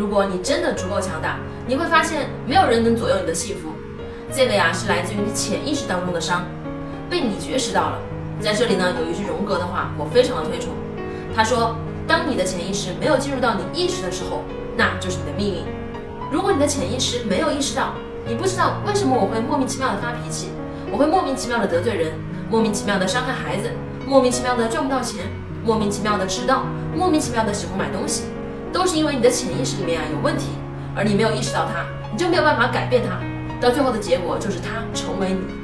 如果你真的足够强大，你会发现没有人能左右你的幸福。这个呀是来自于你潜意识当中的伤，被你觉识到了。在这里呢，有一句荣格的话，我非常的推崇。他说：“当你的潜意识没有进入到你意识的时候，那就是你的命运。如果你的潜意识没有意识到，你不知道为什么我会莫名其妙的发脾气，我会莫名其妙的得罪人，莫名其妙的伤害孩子，莫名其妙的赚不到钱，莫名其妙的迟到，莫名其妙的喜欢买东西。”都是因为你的潜意识里面啊有问题，而你没有意识到它，你就没有办法改变它，到最后的结果就是它成为你。